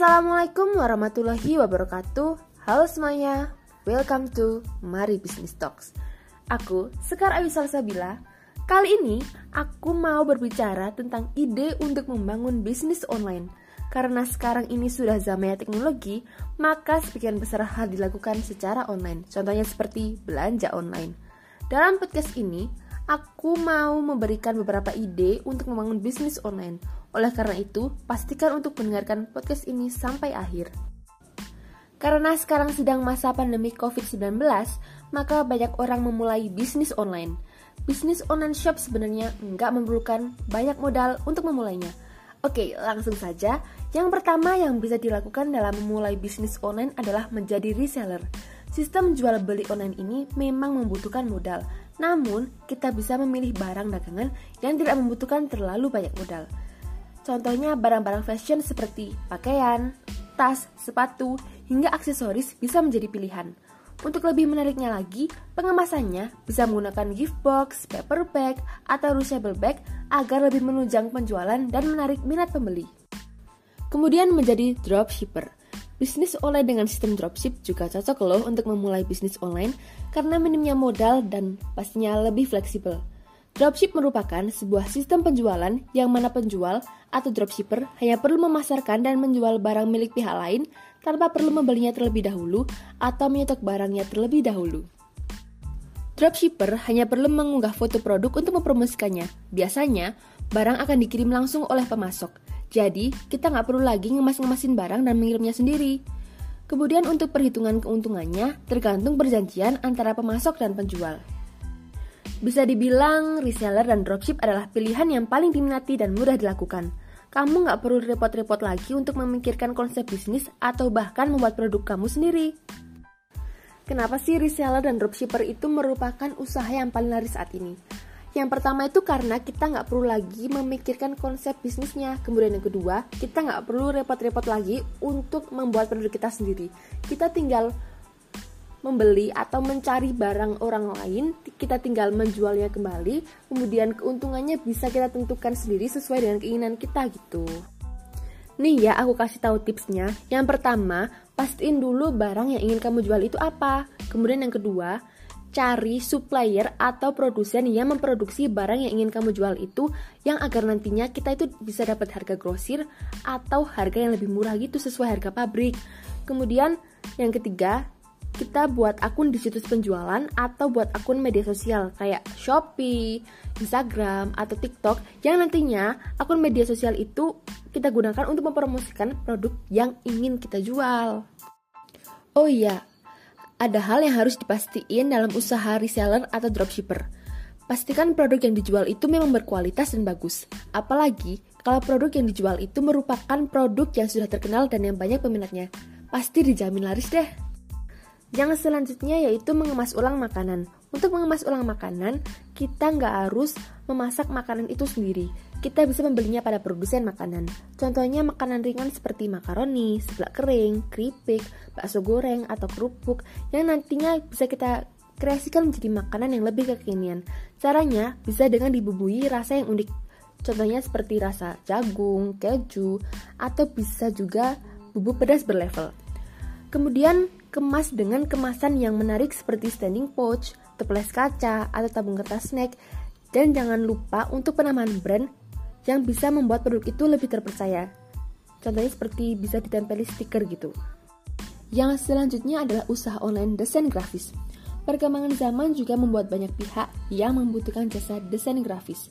Assalamualaikum warahmatullahi wabarakatuh. Halo semuanya, welcome to Mari Business Talks. Aku, Sekar Ayu Salsabila. Kali ini, aku mau berbicara tentang ide untuk membangun bisnis online. Karena sekarang ini sudah zamannya teknologi Maka sebagian besar hal dilakukan secara online. Contohnya seperti belanja online. Dalam podcast ini, aku mau memberikan beberapa ide untuk membangun bisnis online oleh karena itu, pastikan untuk mendengarkan podcast ini sampai akhir. Karena sekarang sedang masa pandemi COVID-19, maka banyak orang memulai bisnis online. Bisnis online shop sebenarnya nggak memerlukan banyak modal untuk memulainya. Oke, langsung saja. Yang pertama yang bisa dilakukan dalam memulai bisnis online adalah menjadi reseller. Sistem jual beli online ini memang membutuhkan modal, namun kita bisa memilih barang dagangan yang tidak membutuhkan terlalu banyak modal. Contohnya barang-barang fashion seperti pakaian, tas, sepatu, hingga aksesoris bisa menjadi pilihan. Untuk lebih menariknya lagi, pengemasannya bisa menggunakan gift box, paper bag, atau reusable bag agar lebih menunjang penjualan dan menarik minat pembeli. Kemudian menjadi dropshipper. Bisnis online dengan sistem dropship juga cocok loh untuk memulai bisnis online karena minimnya modal dan pastinya lebih fleksibel. Dropship merupakan sebuah sistem penjualan yang mana penjual atau dropshipper hanya perlu memasarkan dan menjual barang milik pihak lain tanpa perlu membelinya terlebih dahulu atau menyetok barangnya terlebih dahulu. Dropshipper hanya perlu mengunggah foto produk untuk mempromosikannya. Biasanya, barang akan dikirim langsung oleh pemasok. Jadi, kita nggak perlu lagi ngemas-ngemasin barang dan mengirimnya sendiri. Kemudian untuk perhitungan keuntungannya tergantung perjanjian antara pemasok dan penjual. Bisa dibilang reseller dan dropship adalah pilihan yang paling diminati dan mudah dilakukan. Kamu nggak perlu repot-repot lagi untuk memikirkan konsep bisnis atau bahkan membuat produk kamu sendiri. Kenapa sih reseller dan dropshipper itu merupakan usaha yang paling laris saat ini? Yang pertama itu karena kita nggak perlu lagi memikirkan konsep bisnisnya. Kemudian yang kedua, kita nggak perlu repot-repot lagi untuk membuat produk kita sendiri. Kita tinggal membeli atau mencari barang orang lain, kita tinggal menjualnya kembali, kemudian keuntungannya bisa kita tentukan sendiri sesuai dengan keinginan kita gitu. Nih ya, aku kasih tahu tipsnya. Yang pertama, pastiin dulu barang yang ingin kamu jual itu apa. Kemudian yang kedua, cari supplier atau produsen yang memproduksi barang yang ingin kamu jual itu yang agar nantinya kita itu bisa dapat harga grosir atau harga yang lebih murah gitu sesuai harga pabrik. Kemudian yang ketiga, kita buat akun di situs penjualan atau buat akun media sosial kayak Shopee, Instagram, atau TikTok yang nantinya akun media sosial itu kita gunakan untuk mempromosikan produk yang ingin kita jual. Oh iya, ada hal yang harus dipastiin dalam usaha reseller atau dropshipper. Pastikan produk yang dijual itu memang berkualitas dan bagus. Apalagi kalau produk yang dijual itu merupakan produk yang sudah terkenal dan yang banyak peminatnya. Pasti dijamin laris deh. Yang selanjutnya yaitu mengemas ulang makanan. Untuk mengemas ulang makanan, kita nggak harus memasak makanan itu sendiri. Kita bisa membelinya pada produsen makanan. Contohnya makanan ringan seperti makaroni, seblak kering, keripik, bakso goreng, atau kerupuk yang nantinya bisa kita kreasikan menjadi makanan yang lebih kekinian. Caranya bisa dengan dibubuhi rasa yang unik. Contohnya seperti rasa jagung, keju, atau bisa juga bubuk pedas berlevel. Kemudian kemas dengan kemasan yang menarik seperti standing pouch, toples kaca, atau tabung kertas snack. Dan jangan lupa untuk penambahan brand yang bisa membuat produk itu lebih terpercaya. Contohnya seperti bisa ditempeli stiker gitu. Yang selanjutnya adalah usaha online desain grafis. Perkembangan zaman juga membuat banyak pihak yang membutuhkan jasa desain grafis.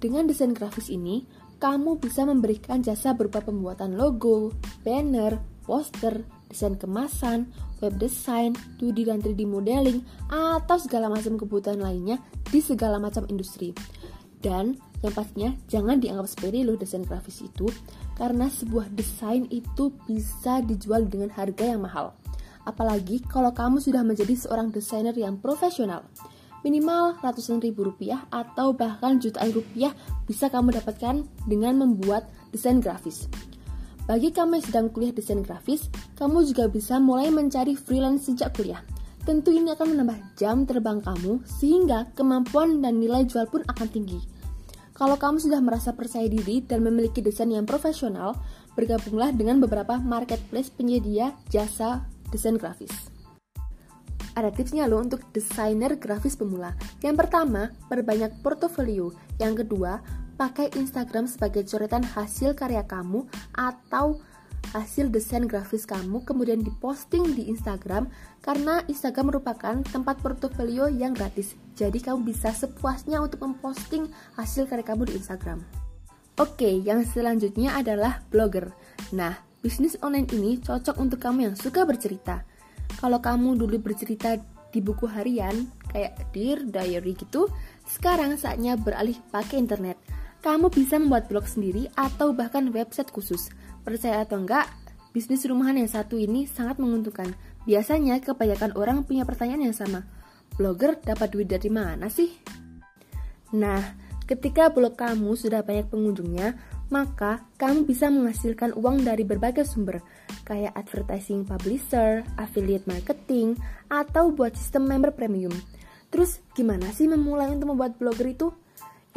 Dengan desain grafis ini, kamu bisa memberikan jasa berupa pembuatan logo, banner, poster, desain kemasan, web design, 2D dan 3D modeling, atau segala macam kebutuhan lainnya di segala macam industri. Dan yang pastinya jangan dianggap sepele loh desain grafis itu karena sebuah desain itu bisa dijual dengan harga yang mahal. Apalagi kalau kamu sudah menjadi seorang desainer yang profesional. Minimal ratusan ribu rupiah atau bahkan jutaan rupiah bisa kamu dapatkan dengan membuat desain grafis. Bagi kamu yang sedang kuliah desain grafis, kamu juga bisa mulai mencari freelance sejak kuliah. Tentu ini akan menambah jam terbang kamu sehingga kemampuan dan nilai jual pun akan tinggi. Kalau kamu sudah merasa percaya diri dan memiliki desain yang profesional, bergabunglah dengan beberapa marketplace penyedia jasa desain grafis. Ada tipsnya loh untuk desainer grafis pemula. Yang pertama, perbanyak portofolio. Yang kedua, pakai Instagram sebagai coretan hasil karya kamu atau hasil desain grafis kamu kemudian diposting di Instagram karena Instagram merupakan tempat portofolio yang gratis. Jadi kamu bisa sepuasnya untuk memposting hasil karya kamu di Instagram. Oke, yang selanjutnya adalah blogger. Nah, bisnis online ini cocok untuk kamu yang suka bercerita. Kalau kamu dulu bercerita di buku harian kayak Dear Diary gitu, sekarang saatnya beralih pakai internet. Kamu bisa membuat blog sendiri atau bahkan website khusus. Percaya atau enggak, bisnis rumahan yang satu ini sangat menguntungkan. Biasanya kebanyakan orang punya pertanyaan yang sama. Blogger dapat duit dari mana sih? Nah, ketika blog kamu sudah banyak pengunjungnya, maka kamu bisa menghasilkan uang dari berbagai sumber, kayak advertising publisher, affiliate marketing, atau buat sistem member premium. Terus, gimana sih memulai untuk membuat blogger itu?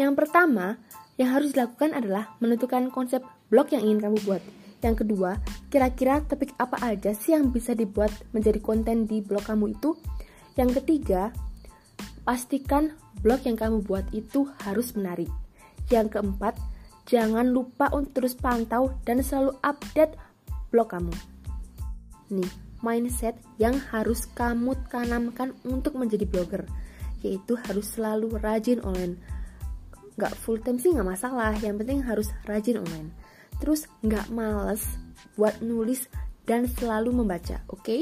Yang pertama, yang harus dilakukan adalah menentukan konsep blog yang ingin kamu buat. Yang kedua, kira-kira topik apa aja sih yang bisa dibuat menjadi konten di blog kamu itu? Yang ketiga, pastikan blog yang kamu buat itu harus menarik. Yang keempat, jangan lupa untuk terus pantau dan selalu update blog kamu. Nih, mindset yang harus kamu tanamkan untuk menjadi blogger, yaitu harus selalu rajin online. Gak full time sih gak masalah, yang penting harus rajin online terus nggak males buat nulis dan selalu membaca, oke? Okay?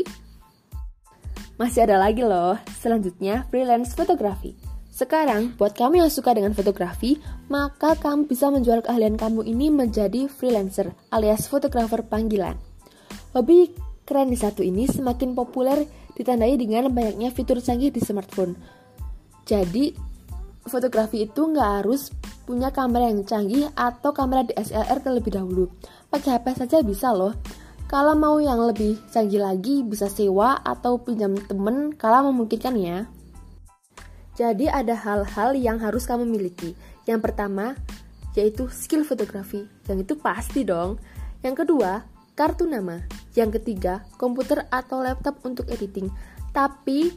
Masih ada lagi loh, selanjutnya freelance fotografi. Sekarang, buat kamu yang suka dengan fotografi, maka kamu bisa menjual keahlian kamu ini menjadi freelancer alias fotografer panggilan. Hobi keren di satu ini semakin populer ditandai dengan banyaknya fitur canggih di smartphone. Jadi, fotografi itu nggak harus punya kamera yang canggih atau kamera DSLR terlebih dahulu. Pakai HP saja bisa loh. Kalau mau yang lebih canggih lagi bisa sewa atau pinjam temen kalau memungkinkan ya. Jadi ada hal-hal yang harus kamu miliki. Yang pertama yaitu skill fotografi. Yang itu pasti dong. Yang kedua, kartu nama. Yang ketiga, komputer atau laptop untuk editing. Tapi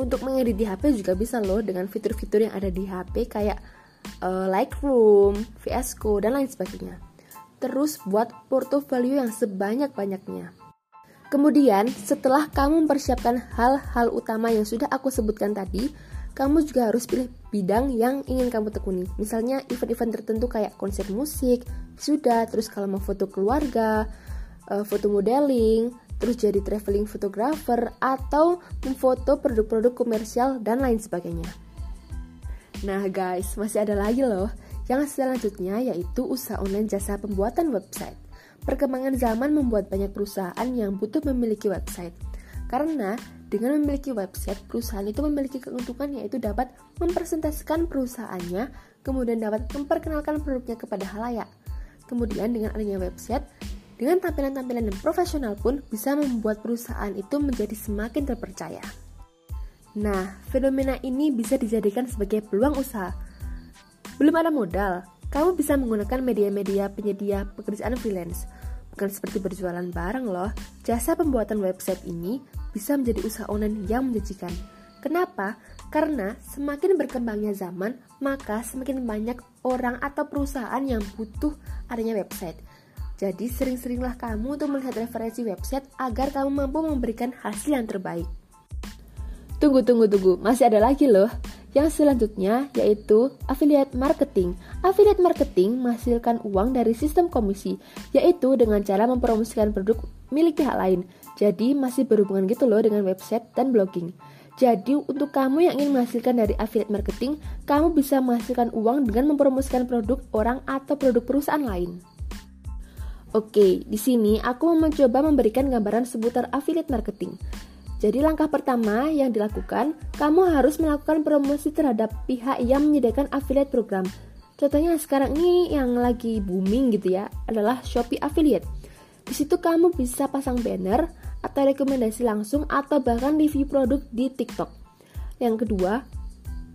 untuk mengedit di HP juga bisa loh dengan fitur-fitur yang ada di HP kayak uh, Lightroom, VS Code, dan lain sebagainya. Terus buat portofolio yang sebanyak-banyaknya. Kemudian, setelah kamu mempersiapkan hal-hal utama yang sudah aku sebutkan tadi, kamu juga harus pilih bidang yang ingin kamu tekuni. Misalnya event-event tertentu kayak konser musik, sudah, terus kalau mau foto keluarga, uh, foto modeling, terus jadi traveling photographer, atau memfoto produk-produk komersial, dan lain sebagainya. Nah guys, masih ada lagi loh. Yang selanjutnya yaitu usaha online jasa pembuatan website. Perkembangan zaman membuat banyak perusahaan yang butuh memiliki website. Karena dengan memiliki website, perusahaan itu memiliki keuntungan yaitu dapat mempresentasikan perusahaannya, kemudian dapat memperkenalkan produknya kepada halayak. Kemudian dengan adanya website, dengan tampilan-tampilan yang profesional pun bisa membuat perusahaan itu menjadi semakin terpercaya. Nah, fenomena ini bisa dijadikan sebagai peluang usaha. Belum ada modal, kamu bisa menggunakan media-media penyedia pekerjaan freelance. Bukan seperti berjualan barang loh, jasa pembuatan website ini bisa menjadi usaha online yang menjanjikan. Kenapa? Karena semakin berkembangnya zaman, maka semakin banyak orang atau perusahaan yang butuh adanya website. Jadi sering-seringlah kamu untuk melihat referensi website agar kamu mampu memberikan hasil yang terbaik. Tunggu, tunggu, tunggu. Masih ada lagi loh. Yang selanjutnya yaitu affiliate marketing. Affiliate marketing menghasilkan uang dari sistem komisi, yaitu dengan cara mempromosikan produk milik pihak lain. Jadi masih berhubungan gitu loh dengan website dan blogging. Jadi untuk kamu yang ingin menghasilkan dari affiliate marketing, kamu bisa menghasilkan uang dengan mempromosikan produk orang atau produk perusahaan lain. Oke, di sini aku mau mencoba memberikan gambaran seputar affiliate marketing. Jadi langkah pertama yang dilakukan, kamu harus melakukan promosi terhadap pihak yang menyediakan affiliate program. Contohnya sekarang ini yang lagi booming gitu ya, adalah Shopee Affiliate. Di situ kamu bisa pasang banner atau rekomendasi langsung atau bahkan review produk di TikTok. Yang kedua,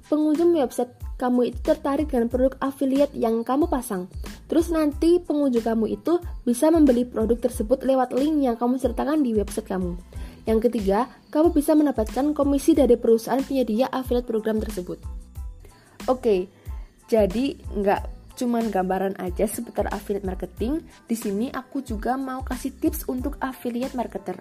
pengunjung website kamu itu tertarik dengan produk affiliate yang kamu pasang. Terus nanti pengunjung kamu itu bisa membeli produk tersebut lewat link yang kamu sertakan di website kamu. Yang ketiga, kamu bisa mendapatkan komisi dari perusahaan penyedia affiliate program tersebut. Oke, jadi nggak cuman gambaran aja seputar affiliate marketing. Di sini aku juga mau kasih tips untuk affiliate marketer.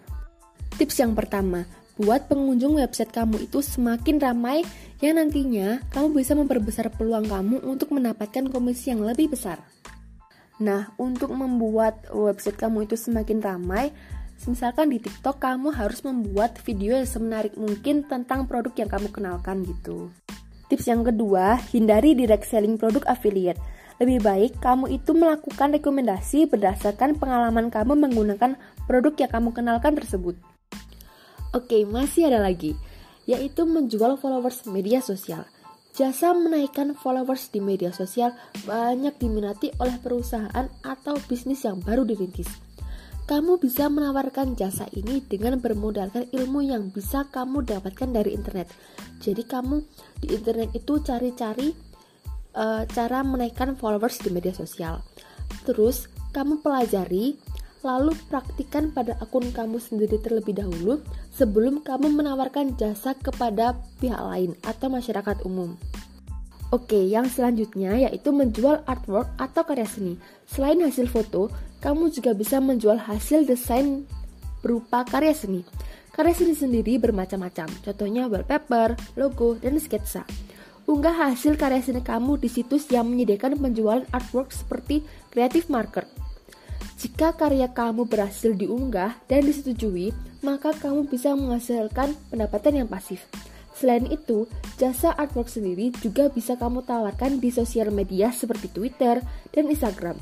Tips yang pertama, buat pengunjung website kamu itu semakin ramai yang nantinya kamu bisa memperbesar peluang kamu untuk mendapatkan komisi yang lebih besar. Nah, untuk membuat website kamu itu semakin ramai, Misalkan di TikTok kamu harus membuat video yang semenarik mungkin tentang produk yang kamu kenalkan gitu. Tips yang kedua, hindari direct selling produk affiliate. Lebih baik kamu itu melakukan rekomendasi berdasarkan pengalaman kamu menggunakan produk yang kamu kenalkan tersebut. Oke, masih ada lagi, yaitu menjual followers media sosial. Jasa menaikkan followers di media sosial banyak diminati oleh perusahaan atau bisnis yang baru dirintis kamu bisa menawarkan jasa ini dengan bermodalkan ilmu yang bisa kamu dapatkan dari internet. Jadi kamu di internet itu cari-cari uh, cara menaikkan followers di media sosial. Terus kamu pelajari lalu praktikan pada akun kamu sendiri terlebih dahulu sebelum kamu menawarkan jasa kepada pihak lain atau masyarakat umum. Oke, yang selanjutnya yaitu menjual artwork atau karya seni. Selain hasil foto, kamu juga bisa menjual hasil desain berupa karya seni. Karya seni sendiri bermacam-macam, contohnya wallpaper, logo, dan sketsa. Unggah hasil karya seni kamu di situs yang menyediakan penjualan artwork seperti Creative Market. Jika karya kamu berhasil diunggah dan disetujui, maka kamu bisa menghasilkan pendapatan yang pasif. Selain itu, jasa artwork sendiri juga bisa kamu tawarkan di sosial media seperti Twitter dan Instagram.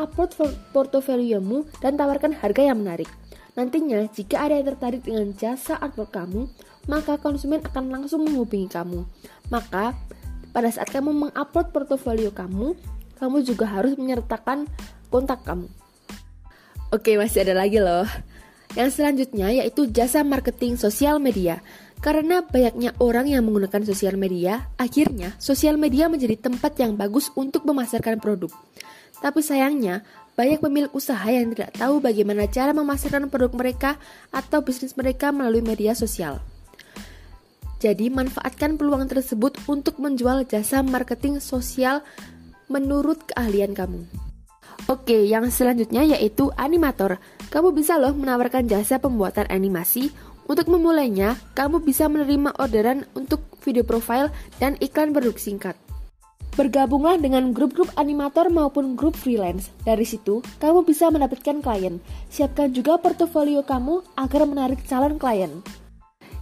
Upload portofoliomu dan tawarkan harga yang menarik. Nantinya, jika ada yang tertarik dengan jasa artwork kamu, maka konsumen akan langsung menghubungi kamu. Maka, pada saat kamu mengupload portofolio kamu, kamu juga harus menyertakan kontak kamu. Oke, masih ada lagi loh. Yang selanjutnya yaitu jasa marketing sosial media. Karena banyaknya orang yang menggunakan sosial media, akhirnya sosial media menjadi tempat yang bagus untuk memasarkan produk. Tapi sayangnya, banyak pemilik usaha yang tidak tahu bagaimana cara memasarkan produk mereka atau bisnis mereka melalui media sosial. Jadi, manfaatkan peluang tersebut untuk menjual jasa marketing sosial menurut keahlian kamu. Oke, yang selanjutnya yaitu animator. Kamu bisa loh menawarkan jasa pembuatan animasi untuk memulainya, kamu bisa menerima orderan untuk video profile dan iklan produk singkat. Bergabunglah dengan grup-grup animator maupun grup freelance. Dari situ, kamu bisa mendapatkan klien. Siapkan juga portofolio kamu agar menarik calon klien.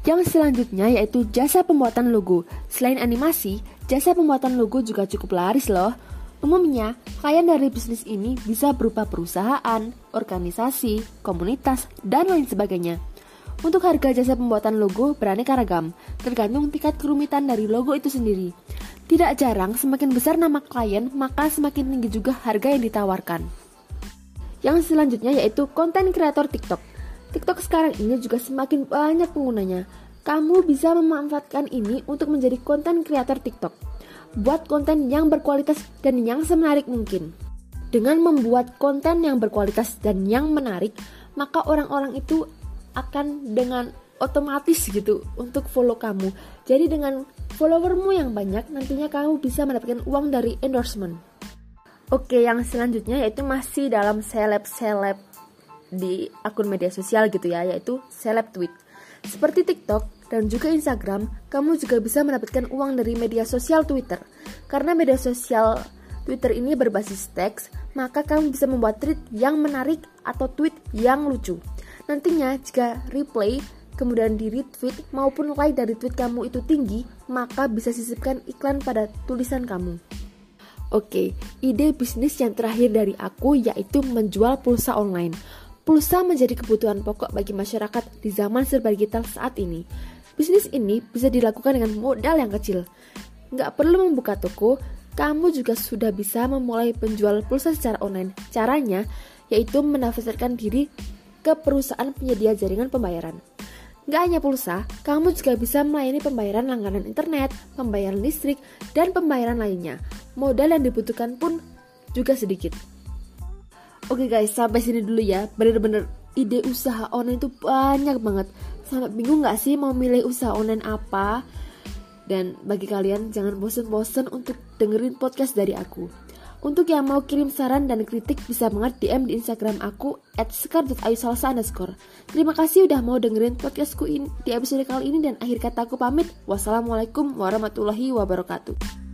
Yang selanjutnya yaitu jasa pembuatan logo. Selain animasi, jasa pembuatan logo juga cukup laris loh. Umumnya, klien dari bisnis ini bisa berupa perusahaan, organisasi, komunitas, dan lain sebagainya. Untuk harga jasa pembuatan logo beraneka ragam, tergantung tingkat kerumitan dari logo itu sendiri. Tidak jarang, semakin besar nama klien, maka semakin tinggi juga harga yang ditawarkan. Yang selanjutnya yaitu konten kreator TikTok. TikTok sekarang ini juga semakin banyak penggunanya. Kamu bisa memanfaatkan ini untuk menjadi konten kreator TikTok. Buat konten yang berkualitas dan yang semenarik mungkin. Dengan membuat konten yang berkualitas dan yang menarik, maka orang-orang itu akan dengan otomatis gitu untuk follow kamu. Jadi dengan followermu yang banyak nantinya kamu bisa mendapatkan uang dari endorsement. Oke, yang selanjutnya yaitu masih dalam seleb-seleb di akun media sosial gitu ya, yaitu seleb tweet. Seperti TikTok dan juga Instagram, kamu juga bisa mendapatkan uang dari media sosial Twitter. Karena media sosial Twitter ini berbasis teks, maka kamu bisa membuat tweet yang menarik atau tweet yang lucu. Nantinya jika replay kemudian di retweet maupun like dari tweet kamu itu tinggi, maka bisa sisipkan iklan pada tulisan kamu. Oke, ide bisnis yang terakhir dari aku yaitu menjual pulsa online. Pulsa menjadi kebutuhan pokok bagi masyarakat di zaman serba digital saat ini. Bisnis ini bisa dilakukan dengan modal yang kecil. Nggak perlu membuka toko, kamu juga sudah bisa memulai penjual pulsa secara online. Caranya yaitu mendaftarkan diri ke perusahaan penyedia jaringan pembayaran. Nggak hanya pulsa, kamu juga bisa melayani pembayaran langganan internet, pembayaran listrik, dan pembayaran lainnya. Modal yang dibutuhkan pun juga sedikit. Oke guys, sampai sini dulu ya. Bener-bener ide usaha online itu banyak banget. Sampai bingung nggak sih mau milih usaha online apa? Dan bagi kalian jangan bosen-bosen untuk dengerin podcast dari aku. Untuk yang mau kirim saran dan kritik bisa banget DM di Instagram aku at underscore. Terima kasih udah mau dengerin podcastku ini di episode kali ini dan akhir kata aku pamit. Wassalamualaikum warahmatullahi wabarakatuh.